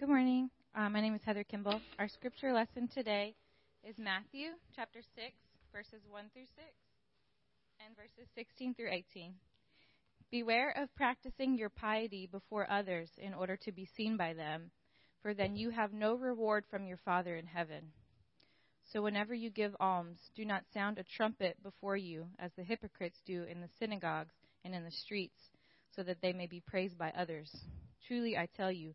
Good morning. Uh, my name is Heather Kimball. Our scripture lesson today is Matthew chapter 6, verses 1 through 6, and verses 16 through 18. Beware of practicing your piety before others in order to be seen by them, for then you have no reward from your Father in heaven. So whenever you give alms, do not sound a trumpet before you, as the hypocrites do in the synagogues and in the streets, so that they may be praised by others. Truly I tell you,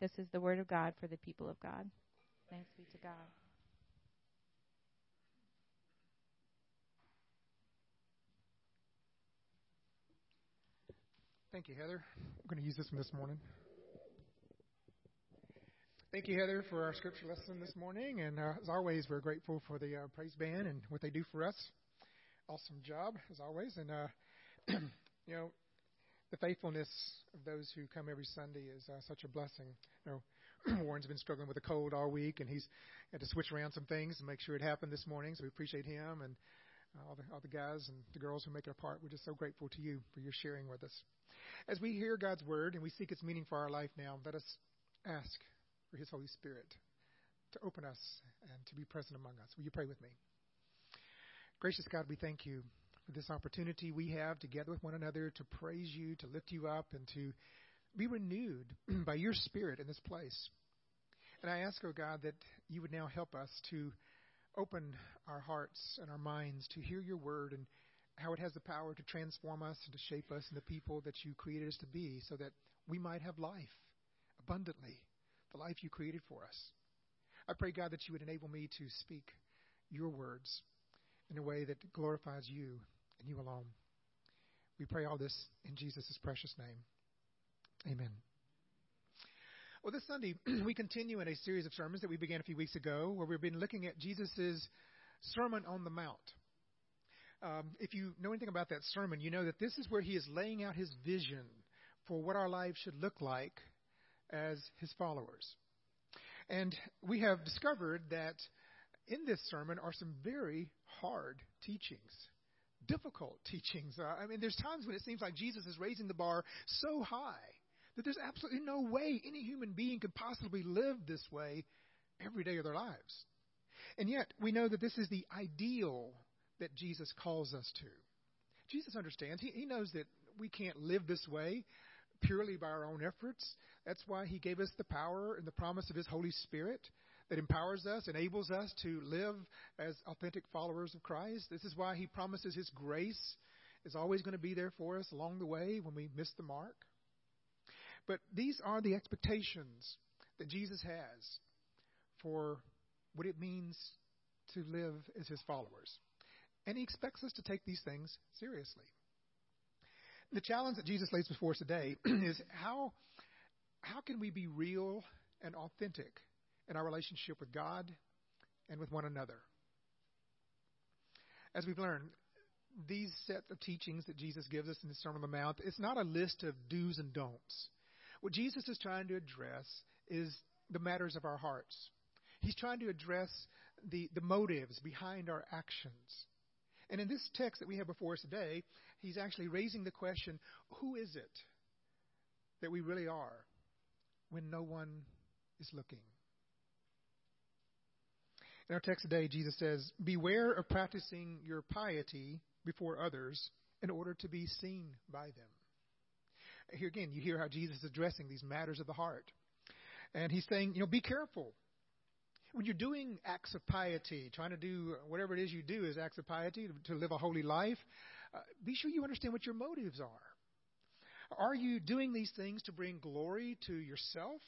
This is the word of God for the people of God. Thanks be to God. Thank you, Heather. We're going to use this one this morning. Thank you, Heather, for our scripture lesson this morning. And uh, as always, we're grateful for the uh, praise band and what they do for us. Awesome job, as always. And, uh, you know, faithfulness of those who come every Sunday is uh, such a blessing. You know, Warren's been struggling with a cold all week, and he's had to switch around some things to make sure it happened this morning. So we appreciate him and uh, all the all the guys and the girls who make it a part. We're just so grateful to you for your sharing with us. As we hear God's word and we seek its meaning for our life now, let us ask for His Holy Spirit to open us and to be present among us. Will you pray with me? Gracious God, we thank you for this opportunity we have together with one another to praise you, to lift you up, and to be renewed by your Spirit in this place. And I ask, oh God, that you would now help us to open our hearts and our minds to hear your word and how it has the power to transform us and to shape us into the people that you created us to be so that we might have life abundantly, the life you created for us. I pray, God, that you would enable me to speak your words in a way that glorifies you and you alone. We pray all this in Jesus' precious name. Amen. Well, this Sunday, we continue in a series of sermons that we began a few weeks ago where we've been looking at Jesus' Sermon on the Mount. Um, if you know anything about that sermon, you know that this is where he is laying out his vision for what our lives should look like as his followers. And we have discovered that in this sermon are some very hard teachings difficult teachings. Uh, I mean, there's times when it seems like Jesus is raising the bar so high that there's absolutely no way any human being could possibly live this way every day of their lives. And yet, we know that this is the ideal that Jesus calls us to. Jesus understands. He, he knows that we can't live this way purely by our own efforts. That's why he gave us the power and the promise of his Holy Spirit that empowers us, enables us to live as authentic followers of Christ. This is why He promises His grace is always going to be there for us along the way when we miss the mark. But these are the expectations that Jesus has for what it means to live as His followers. And He expects us to take these things seriously. The challenge that Jesus lays before us today is how, how can we be real and authentic in our relationship with God and with one another. As we've learned, these set of teachings that Jesus gives us in the Sermon on the Mount, it's not a list of do's and don'ts. What Jesus is trying to address is the matters of our hearts. He's trying to address the, the motives behind our actions. And in this text that we have before us today, he's actually raising the question who is it that we really are when no one is looking? In our text today, Jesus says, Beware of practicing your piety before others in order to be seen by them. Here again, you hear how Jesus is addressing these matters of the heart. And he's saying, you know, be careful when you're doing acts of piety, trying to do whatever it is you do is acts of piety to, to live a holy life, uh, be sure you understand what your motives are. Are you doing these things to bring glory to yourself?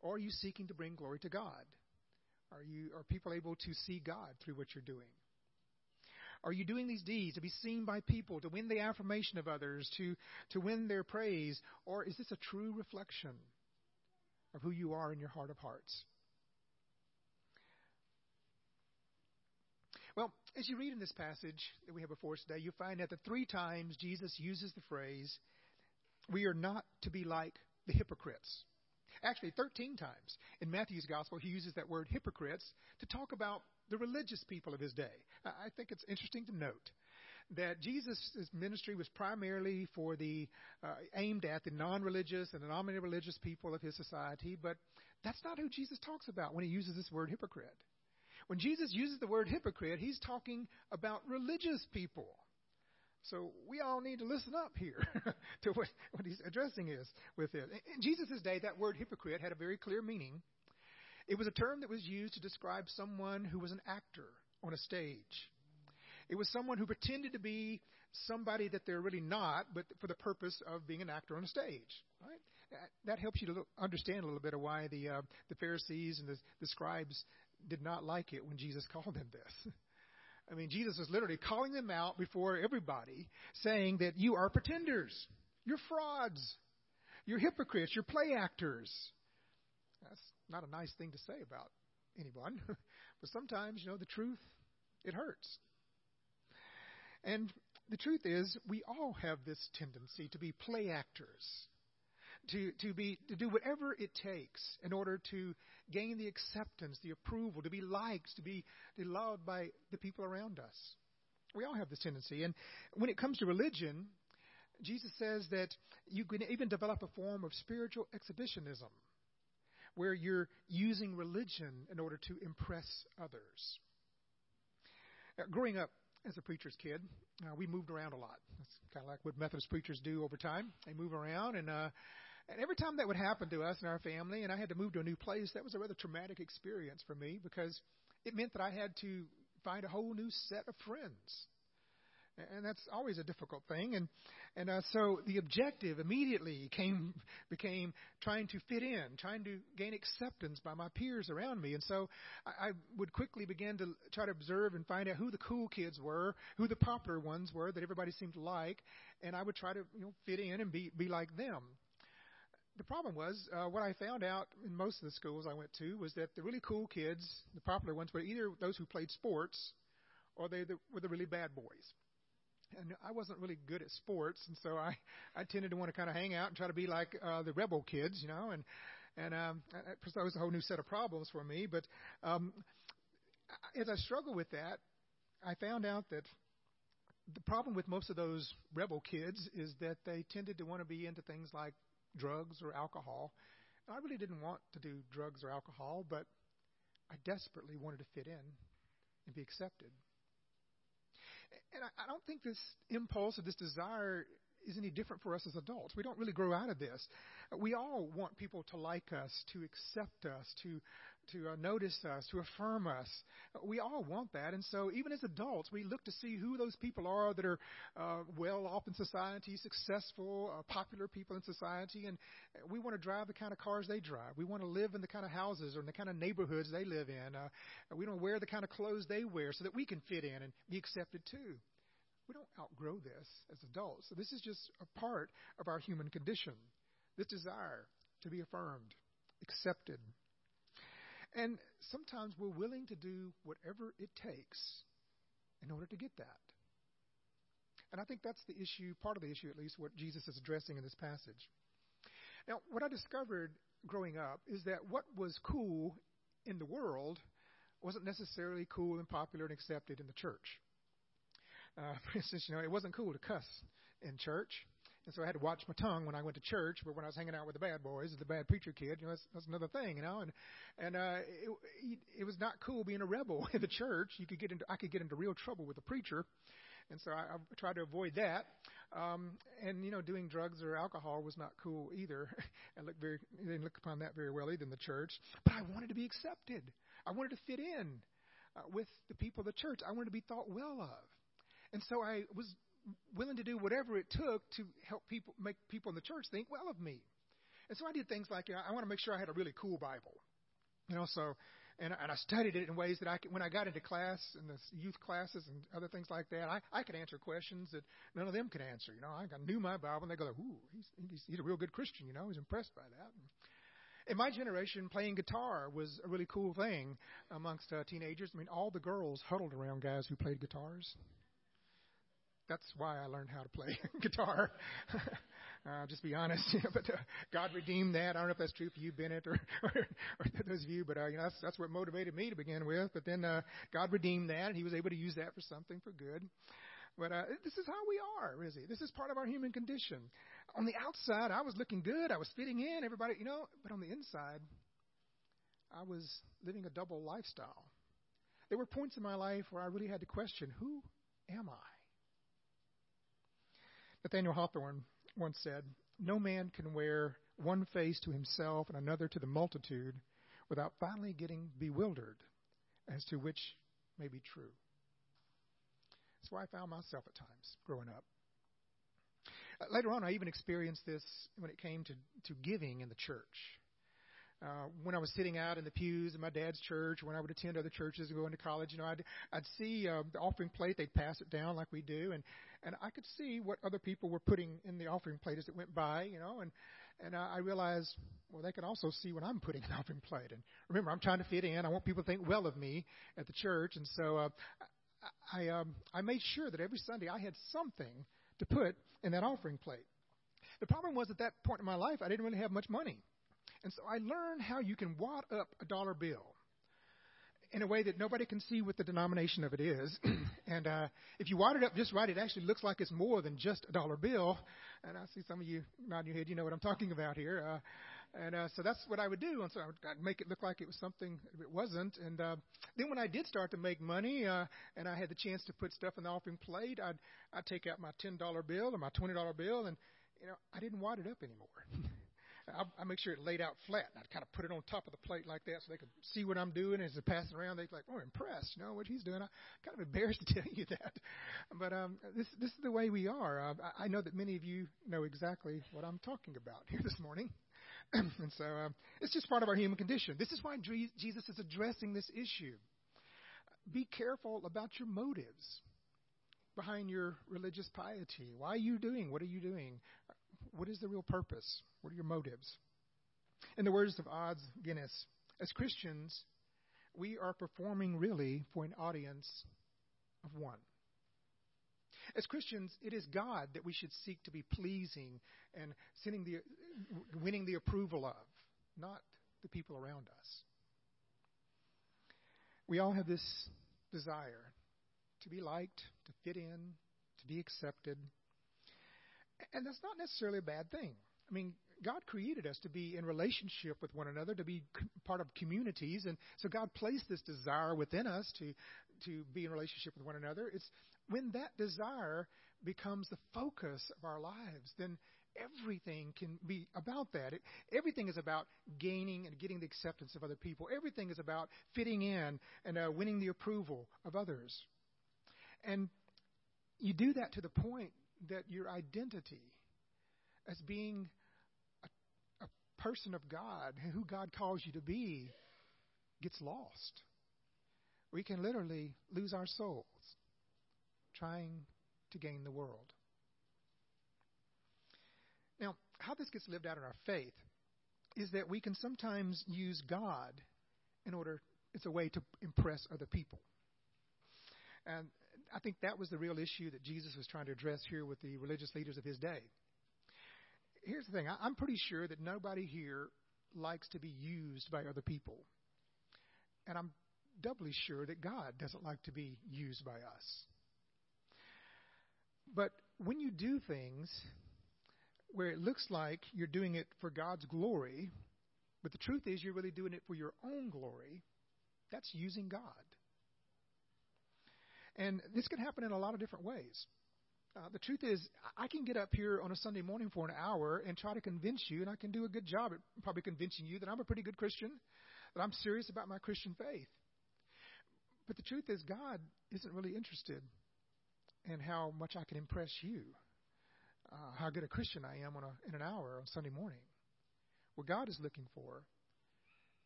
Or are you seeking to bring glory to God? Are you are people able to see God through what you're doing? Are you doing these deeds to be seen by people, to win the affirmation of others, to, to win their praise? Or is this a true reflection of who you are in your heart of hearts? Well, as you read in this passage that we have before us today, you find that three times Jesus uses the phrase, We are not to be like the hypocrites. Actually, 13 times in Matthew's gospel, he uses that word hypocrites to talk about the religious people of his day. I think it's interesting to note that Jesus' ministry was primarily for the uh, aimed at the non-religious and the non-religious people of his society, but that's not who Jesus talks about when he uses this word hypocrite. When Jesus uses the word hypocrite, he's talking about religious people. So we all need to listen up here to what, what he's addressing is with it. In Jesus' day, that word hypocrite had a very clear meaning. It was a term that was used to describe someone who was an actor on a stage. It was someone who pretended to be somebody that they're really not, but for the purpose of being an actor on a stage. Right? That helps you to understand a little bit of why the uh, the Pharisees and the, the scribes did not like it when Jesus called them this. I mean, Jesus is literally calling them out before everybody, saying that you are pretenders, you're frauds, you're hypocrites, you're play actors. That's not a nice thing to say about anyone. but sometimes, you know, the truth, it hurts. And the truth is, we all have this tendency to be play actors, to, to, be, to do whatever it takes in order to gain the acceptance, the approval, to be liked, to be loved by the people around us. We all have this tendency. And when it comes to religion, Jesus says that you can even develop a form of spiritual exhibitionism where you're using religion in order to impress others. Uh, growing up as a preacher's kid, uh, we moved around a lot. That's kind of like what Methodist preachers do over time. They move around, and uh, and every time that would happen to us and our family, and I had to move to a new place, that was a rather traumatic experience for me because it meant that I had to find a whole new set of friends and that's always a difficult thing. And and uh, so the objective immediately came became trying to fit in, trying to gain acceptance by my peers around me. And so I, I would quickly begin to try to observe and find out who the cool kids were, who the popular ones were that everybody seemed to like, and I would try to you know fit in and be be like them. The problem was, uh, what I found out in most of the schools I went to was that the really cool kids, the popular ones, were either those who played sports or they the, were the really bad boys and I wasn't really good at sports, and so I I tended to want to kind of hang out and try to be like uh, the rebel kids, you know, and and um, that was a whole new set of problems for me. But um, as I struggled with that, I found out that the problem with most of those rebel kids is that they tended to want to be into things like drugs or alcohol. And I really didn't want to do drugs or alcohol, but I desperately wanted to fit in and be accepted and I, I don't think this impulse or this desire is any different for us as adults. We don't really grow out of this. We all want people to like us, to accept us, to to uh, notice us, to affirm us. We all want that, and so even as adults, we look to see who those people are that are uh, well off in society, successful, uh, popular people in society, and we want to drive the kind of cars they drive. We want to live in the kind of houses or in the kind of neighborhoods they live in. Uh, we don't wear the kind of clothes they wear so that we can fit in and be accepted too. We don't outgrow this as adults. So this is just a part of our human condition. This desire to be affirmed, accepted. And sometimes we're willing to do whatever it takes in order to get that. And I think that's the issue, part of the issue at least, what Jesus is addressing in this passage. Now, what I discovered growing up is that what was cool in the world wasn't necessarily cool and popular and accepted in the church. Uh, for instance, you know, it wasn't cool to cuss in church. And so I had to watch my tongue when I went to church. But when I was hanging out with the bad boys, the bad preacher kid, you know, that's, that's another thing, you know. And and uh, it, it was not cool being a rebel in the church. You could get into I could get into real trouble with the preacher and so I, I tried to avoid that. Um, and you know, doing drugs or alcohol was not cool either. I looked very, didn't look upon that very well either in the church. But I wanted to be accepted. I wanted to fit in uh, with the people of the church. I wanted to be thought well of. And so I was willing to do whatever it took to help people, make people in the church think well of me. And so I did things like you know, I want to make sure I had a really cool Bible. You know, so and, and I studied it in ways that I could, when I got into class in the youth classes and other things like that, I, I could answer questions that none of them could answer. You know, I knew my Bible, and they go, "Ooh, he's, he's he's a real good Christian." You know, he's impressed by that. And in my generation, playing guitar was a really cool thing amongst uh, teenagers. I mean, all the girls huddled around guys who played guitars. That's why I learned how to play guitar. Uh, just be honest, but uh, God redeemed that. I don't know if that's true for you, Bennett, or, or, or those of you, but uh, you know that's that's what motivated me to begin with. But then uh, God redeemed that, and He was able to use that for something for good. But uh, this is how we are, really. This is part of our human condition. On the outside, I was looking good. I was fitting in. Everybody, you know. But on the inside, I was living a double lifestyle. There were points in my life where I really had to question, who am I? Nathaniel Hawthorne once said, No man can wear one face to himself and another to the multitude without finally getting bewildered as to which may be true. That's where I found myself at times growing up. Uh, later on, I even experienced this when it came to, to giving in the church. Uh, when I was sitting out in the pews in my dad's church, when I would attend other churches and go into college, you know, I'd I'd see uh, the offering plate. They'd pass it down like we do, and and I could see what other people were putting in the offering plate as it went by, you know, and and uh, I realized, well, they can also see what I'm putting in the offering plate. And remember, I'm trying to fit in. I want people to think well of me at the church, and so uh, I um, I made sure that every Sunday I had something to put in that offering plate. The problem was at that point in my life, I didn't really have much money. And so I learned how you can wad up a dollar bill in a way that nobody can see what the denomination of it is. and uh, if you wad it up just right, it actually looks like it's more than just a dollar bill. And I see some of you nodding your head. You know what I'm talking about here. Uh, and uh, so that's what I would do. And so I would I'd make it look like it was something it wasn't. And uh, then when I did start to make money uh, and I had the chance to put stuff in the offering plate, I'd I'd take out my ten dollar bill or my twenty dollar bill, and you know I didn't wad it up anymore. I, make sure it laid out flat. I'd kind of put it on top of the plate like that so they could see what I'm doing as they're passing around. They'd like, oh, impressed, you know, what he's doing. I'm kind of embarrassed to tell you that. But um, this, this is the way we are. Uh, I, I know that many of you know exactly what I'm talking about here this morning. and so um, it's just part of our human condition. This is why Jesus is addressing this issue. Be careful about your motives behind your religious piety. Why are you doing? What are you doing? What is the real purpose? What are your motives? In the words of Os Guinness, as Christians, we are performing really for an audience of one. As Christians, it is God that we should seek to be pleasing and the, winning the approval of, not the people around us. We all have this desire to be liked, to fit in, to be accepted, and that's not necessarily a bad thing. I mean, God created us to be in relationship with one another, to be part of communities, and so God placed this desire within us to to be in relationship with one another. It's when that desire becomes the focus of our lives, then everything can be about that. It, everything is about gaining and getting the acceptance of other people. Everything is about fitting in and uh, winning the approval of others. And you do that to the point that your identity as being a, a person of God, who God calls you to be, gets lost. We can literally lose our souls trying to gain the world. Now, how this gets lived out in our faith is that we can sometimes use God in order, it's a way to impress other people. And I think that was the real issue that Jesus was trying to address here with the religious leaders of his day. Here's the thing I, I'm pretty sure that nobody here likes to be used by other people. And I'm doubly sure that God doesn't like to be used by us. But when you do things where it looks like you're doing it for God's glory, but the truth is you're really doing it for your own glory, that's using God. And this can happen in a lot of different ways. Uh, the truth is, I can get up here on a Sunday morning for an hour and try to convince you, and I can do a good job at probably convincing you that I'm a pretty good Christian, that I'm serious about my Christian faith. But the truth is, God isn't really interested in how much I can impress you, uh, how good a Christian I am on a, in an hour on Sunday morning. What God is looking for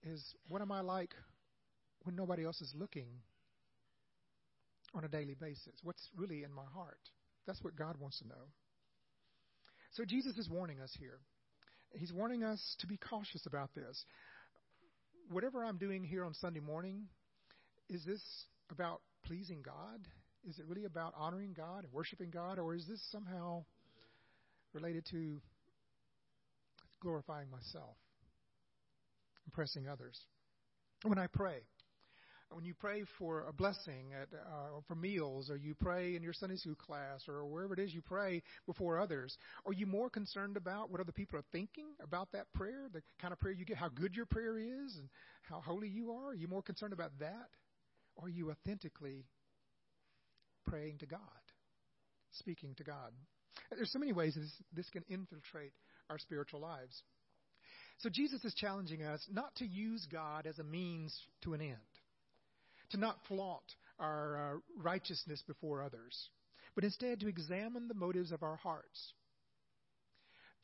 is what am I like when nobody else is looking on a daily basis? What's really in my heart? That's what God wants to know. So Jesus is warning us here. He's warning us to be cautious about this. Whatever I'm doing here on Sunday morning, is this about pleasing God? Is it really about honoring God and worshiping God? Or is this somehow related to glorifying myself, impressing others? When I pray, when you pray for a blessing at, uh, for meals, or you pray in your Sunday school class, or wherever it is you pray before others, are you more concerned about what other people are thinking about that prayer, the kind of prayer you get, how good your prayer is, and how holy you are? Are you more concerned about that, or are you authentically praying to God, speaking to God? There's so many ways this, this can infiltrate our spiritual lives. So Jesus is challenging us not to use God as a means to an end to not flaunt our uh, righteousness before others, but instead to examine the motives of our hearts.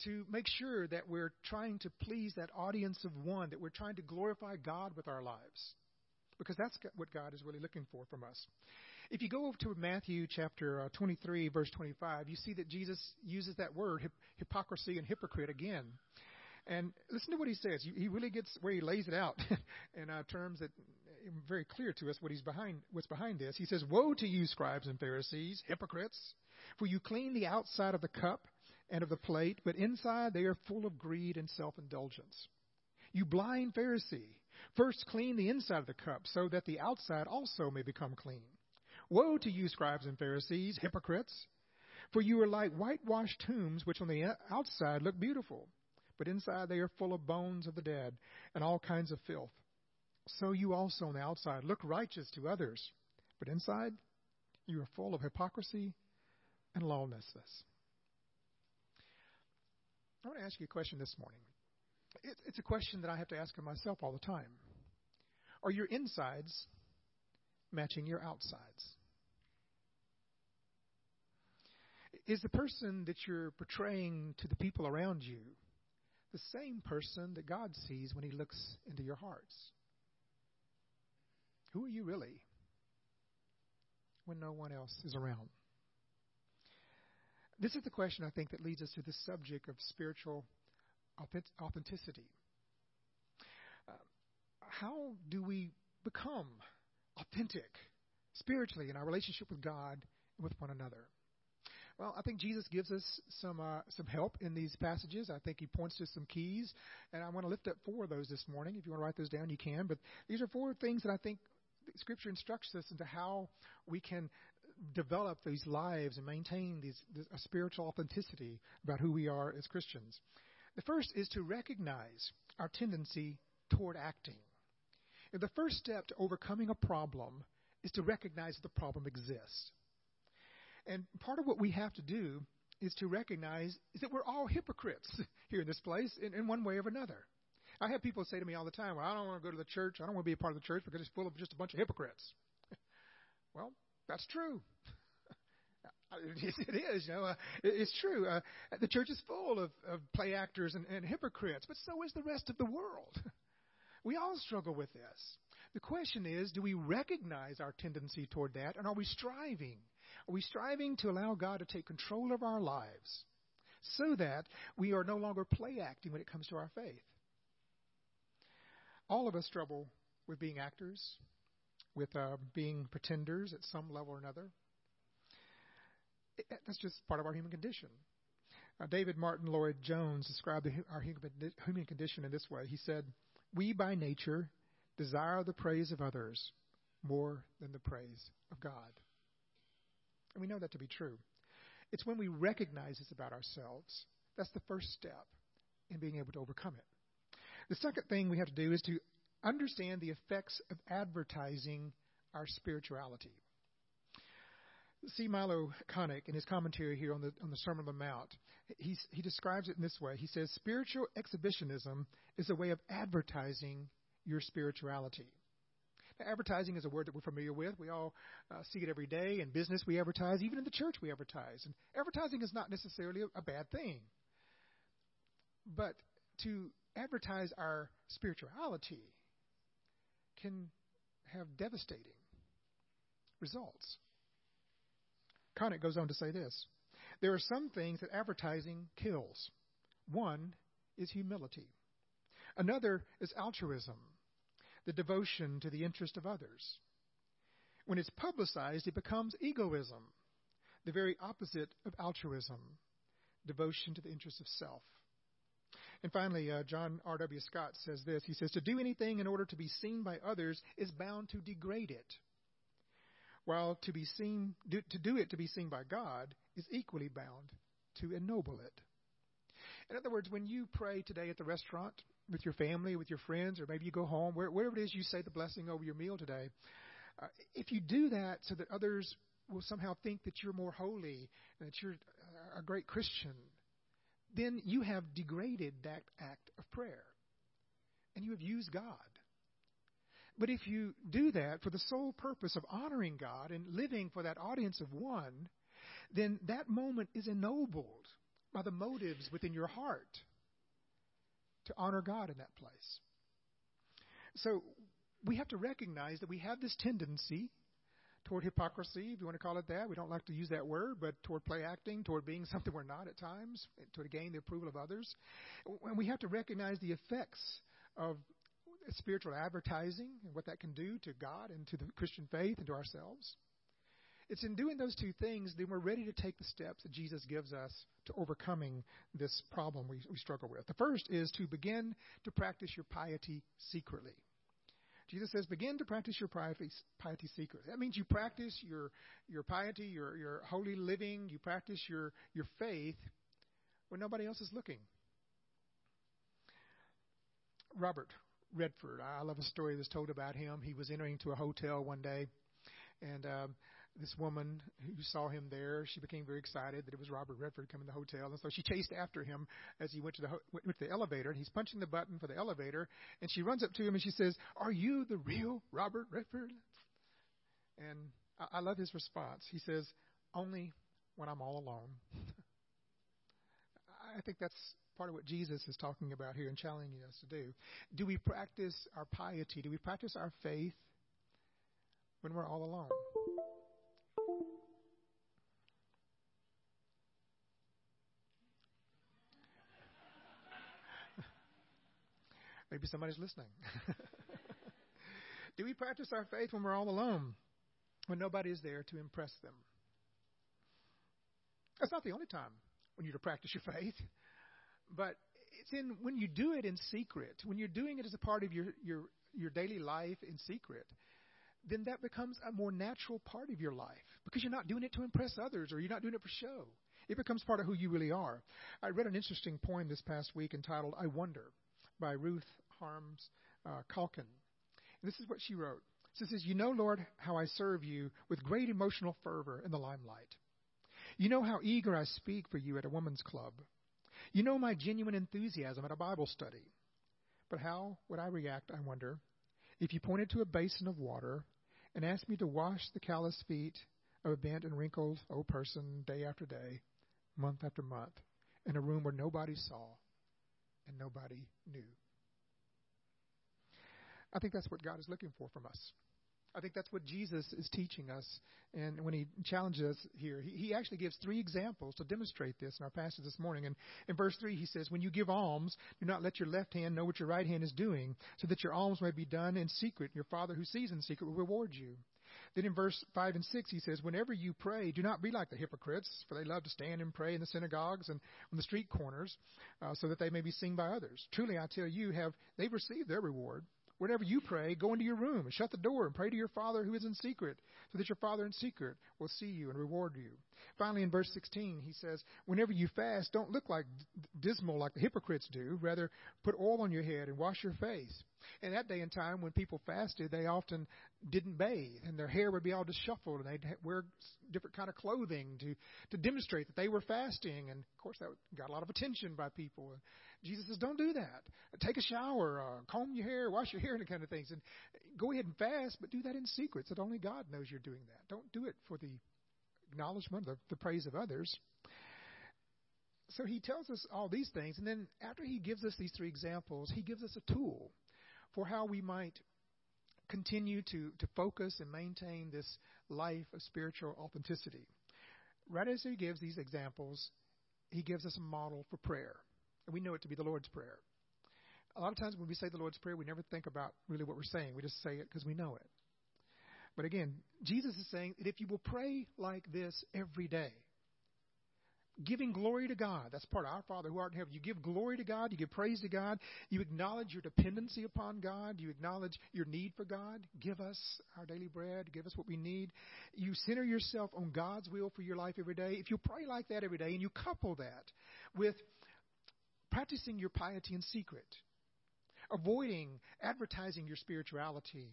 To make sure that we're trying to please that audience of one, that we're trying to glorify God with our lives. Because that's what God is really looking for from us. If you go over to Matthew chapter uh, 23, verse 25, you see that Jesus uses that word, hypocrisy and hypocrite, again. And listen to what he says. He really gets where he lays it out in uh, terms that very clear to us what he's behind, what's behind this. He says, Woe to you, scribes and Pharisees, hypocrites, for you clean the outside of the cup and of the plate, but inside they are full of greed and self indulgence. You blind Pharisee, first clean the inside of the cup, so that the outside also may become clean. Woe to you, scribes and Pharisees, hypocrites, for you are like whitewashed tombs, which on the outside look beautiful, but inside they are full of bones of the dead and all kinds of filth so you also on the outside look righteous to others, but inside you are full of hypocrisy and lawlessness. I want to ask you a question this morning. It's a question that I have to ask of myself all the time. Are your insides matching your outsides? Is the person that you're portraying to the people around you the same person that God sees when He looks into your hearts? Who are you really when no one else is around? This is the question I think that leads us to the subject of spiritual authenticity. Uh, how do we become authentic spiritually in our relationship with God and with one another? Well, I think Jesus gives us some uh, some help in these passages. I think he points to some keys, and I want to lift up four of those this morning. If you want to write those down, you can. But these are four things that I think Scripture instructs us into how we can develop these lives and maintain these, this, a spiritual authenticity about who we are as Christians. The first is to recognize our tendency toward acting. And the first step to overcoming a problem is to recognize that the problem exists. And part of what we have to do is to recognize is that we're all hypocrites here in this place in, in one way or another. I have people say to me all the time, well, I don't want to go to the church. I don't want to be a part of the church because it's full of just a bunch of hypocrites. well, that's true. it is, you know, uh, it's true. Uh, the church is full of, of play actors and, and hypocrites, but so is the rest of the world. we all struggle with this. The question is, do we recognize our tendency toward that, and are we striving? Are we striving to allow God to take control of our lives so that we are no longer play acting when it comes to our faith? All of us struggle with being actors, with uh, being pretenders at some level or another. It, that's just part of our human condition. Uh, David Martyn Lloyd Jones described the, our human condition in this way. He said, We by nature desire the praise of others more than the praise of God. And we know that to be true. It's when we recognize this about ourselves that's the first step in being able to overcome it. The second thing we have to do is to understand the effects of advertising our spirituality. See Milo Connick, in his commentary here on the, on the Sermon on the Mount, he, he describes it in this way. He says, Spiritual exhibitionism is a way of advertising your spirituality. Now, advertising is a word that we're familiar with. We all uh, see it every day. In business, we advertise. Even in the church, we advertise. And advertising is not necessarily a, a bad thing. But to advertise our spirituality can have devastating results. Connick goes on to say this There are some things that advertising kills. One is humility, another is altruism, the devotion to the interest of others. When it's publicized, it becomes egoism, the very opposite of altruism, devotion to the interest of self. And finally, uh, John R.W. Stott says this. He says, To do anything in order to be seen by others is bound to degrade it while to be seen do, to do it to be seen by God is equally bound to ennoble it. In other words, when you pray today at the restaurant with your family, with your friends, or maybe you go home, where, wherever it is you say the blessing over your meal today, uh, if you do that so that others will somehow think that you're more holy that you're a great Christian, then you have degraded that act of prayer. And you have used God. But if you do that for the sole purpose of honoring God and living for that audience of one, then that moment is ennobled by the motives within your heart to honor God in that place. So we have to recognize that we have this tendency toward hypocrisy, if you want to call it that. We don't like to use that word, but toward play acting, toward being something we're not at times, to gain the approval of others. And we have to recognize the effects of spiritual advertising and what that can do to God and to the Christian faith and to ourselves. It's in doing those two things that we're ready to take the steps that Jesus gives us to overcoming this problem we, we struggle with. The first is to begin to practice your piety secretly. Jesus says, begin to practice your piety, piety secretly. That means you practice your, your piety, your, your holy living, you practice your, your faith when nobody else is looking. Robert Redford. I love a story that's told about him. He was entering to a hotel one day, and um, this woman who saw him there, she became very excited that it was Robert Redford coming to the hotel, and so she chased after him as he went to the ho- went to the elevator. And he's punching the button for the elevator, and she runs up to him and she says, "Are you the real Robert Redford?" And I, I love his response. He says, "Only when I'm all alone." I think that's part of what Jesus is talking about here and challenging us to do. Do we practice our piety? Do we practice our faith when we're all alone? Maybe somebody's listening. Do we practice our faith when we're all alone, when nobody is there to impress them? That's not the only time when you're to practice your faith. But it's in when you do it in secret, when you're doing it as a part of your, your, your daily life in secret, then that becomes a more natural part of your life because you're not doing it to impress others or you're not doing it for show. It becomes part of who you really are. I read an interesting poem this past week entitled I Wonder by Ruth Harms uh. And this is what she wrote. She says, You know, Lord, how I serve you with great emotional fervor in the limelight. You know how eager I speak for you at a woman's club. You know my genuine enthusiasm at a Bible study. But how would I react, I wonder, if you pointed to a basin of water and asked me to wash the calloused feet of a bent and wrinkled old person day after day, month after month, in a room where nobody saw and nobody knew? I think that's what God is looking for from us. I think that's what Jesus is teaching us. And when he challenges us here, he, he actually gives three examples to demonstrate this in our passage this morning. And in verse 3, he says, When you give alms, do not let your left hand know what your right hand is doing, so that your alms may be done in secret. Your Father who sees in secret will reward you. Then in verse 5 and 6, he says, Whenever you pray, do not be like the hypocrites, for they love to stand and pray in the synagogues and on the street corners, uh, so that they may be seen by others. Truly, I tell you, have they've received their reward. Whenever you pray, go into your room and shut the door and pray to your Father who is in secret, so that your Father in secret will see you and reward you. Finally, in verse 16, he says, Whenever you fast, don't look like dismal like the hypocrites do. Rather, put oil on your head and wash your face. In that day and time, when people fasted, they often didn't bathe, and their hair would be all disheveled, and they'd wear different kind of clothing to to demonstrate that they were fasting. And of course, that got a lot of attention by people. Jesus says, don't do that. Take a shower, uh, comb your hair, wash your hair, and kind of things. And go ahead and fast, but do that in secret so that only God knows you're doing that. Don't do it for the acknowledgement, the, the praise of others. So he tells us all these things, and then after he gives us these three examples, he gives us a tool for how we might continue to, to focus and maintain this life of spiritual authenticity. Right as he gives these examples, he gives us a model for prayer. And we know it to be the Lord's Prayer. A lot of times when we say the Lord's Prayer, we never think about really what we're saying. We just say it because we know it. But again, Jesus is saying that if you will pray like this every day, giving glory to God, that's part of our Father who art in heaven. You give glory to God, you give praise to God, you acknowledge your dependency upon God, you acknowledge your need for God. Give us our daily bread, give us what we need. You center yourself on God's will for your life every day. If you pray like that every day and you couple that with practicing your piety in secret, avoiding advertising your spirituality,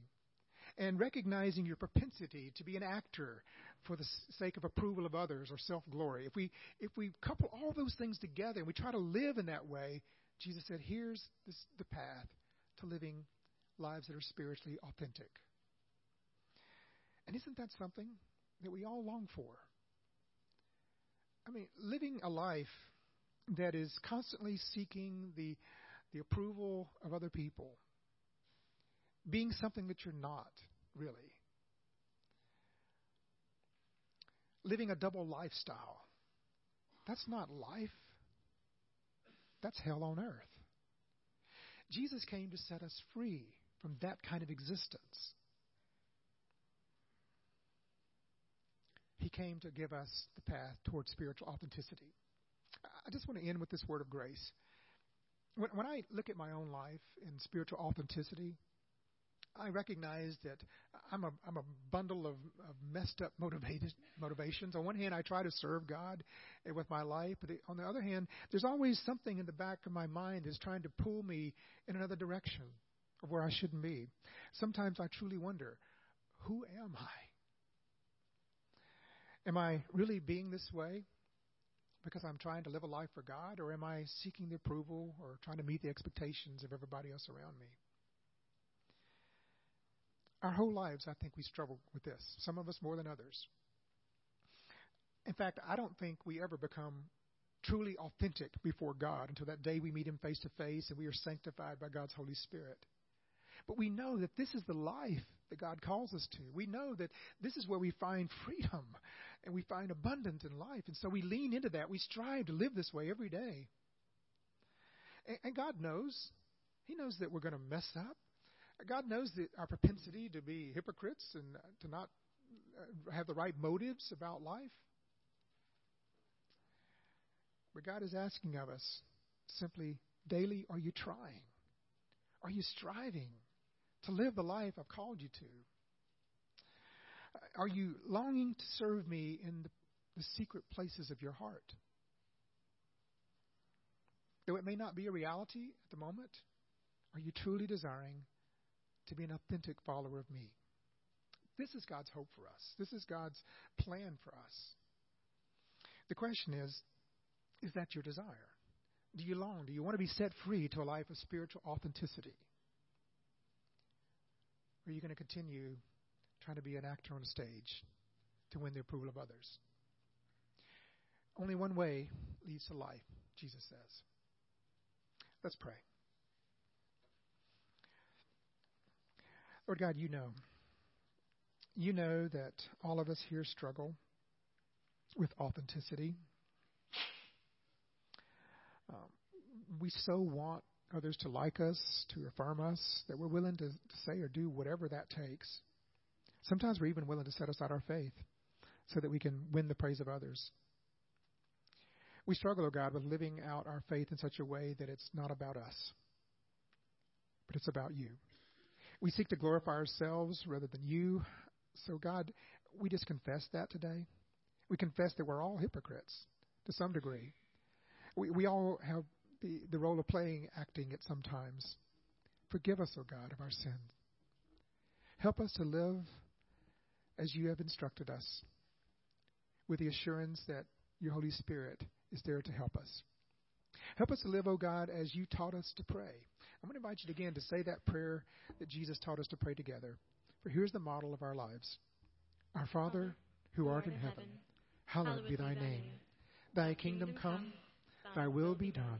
and recognizing your propensity to be an actor for the sake of approval of others or self glory. If we if we couple all those things together and we try to live in that way, Jesus said, "Here's this, the path to living lives that are spiritually authentic." And isn't that something that we all long for? I mean, living a life that is constantly seeking the, the approval of other people, being something that you're not, really. Living a double lifestyle. That's not life. That's hell on earth. Jesus came to set us free from that kind of existence. He came to give us the path towards spiritual authenticity. I just want to end with this word of grace. When, when I look at my own life in spiritual authenticity, I recognize that I'm a I'm a bundle of, of messed up motivated motivations. On one hand, I try to serve God with my life, but on the other hand, there's always something in the back of my mind that's trying to pull me in another direction of where I shouldn't be. Sometimes I truly wonder, who am I? Am I really being this way? Because I'm trying to live a life for God, or am I seeking the approval or trying to meet the expectations of everybody else around me? Our whole lives, I think we struggle with this, some of us more than others. In fact, I don't think we ever become truly authentic before God until that day we meet Him face to face and we are sanctified by God's Holy Spirit. But we know that this is the life that God calls us to. We know that this is where we find freedom and we find abundance in life. And so we lean into that. We strive to live this way every day. And, and God knows. He knows that we're going to mess up. God knows that our propensity to be hypocrites and to not uh, have the right motives about life. But God is asking of us simply daily, are you trying? Are you striving to live the life I've called you to? Are you longing to serve me in the, the secret places of your heart? Though it may not be a reality at the moment, are you truly desiring to be an authentic follower of me? This is God's hope for us. This is God's plan for us. The question is is that your desire? Do you long? Do you want to be set free to a life of spiritual authenticity? Are you going to continue trying to be an actor on stage to win the approval of others. Only one way leads to life, Jesus says. Let's pray. Lord God, you know. You know that all of us here struggle with authenticity. Um, we so want others to like us, to affirm us, that we're willing to, to say or do whatever that takes. Sometimes we're even willing to set aside our faith so that we can win the praise of others. We struggle, oh God, with living out our faith in such a way that it's not about us, but it's about you. We seek to glorify ourselves rather than you. So, God, we just confess that today. We confess that we're all hypocrites to some degree. We, we all have the, the role of playing, acting at some times. Forgive us, O oh God, of our sins. Help us to live as you have instructed us, with the assurance that your Holy Spirit is there to help us. Help us to live, O oh God, as you taught us to pray. I'm going to invite you again to say that prayer that Jesus taught us to pray together. For here's the model of our lives Our Father, who art in heaven, hallowed be thy name. Thy kingdom come, thy will be done,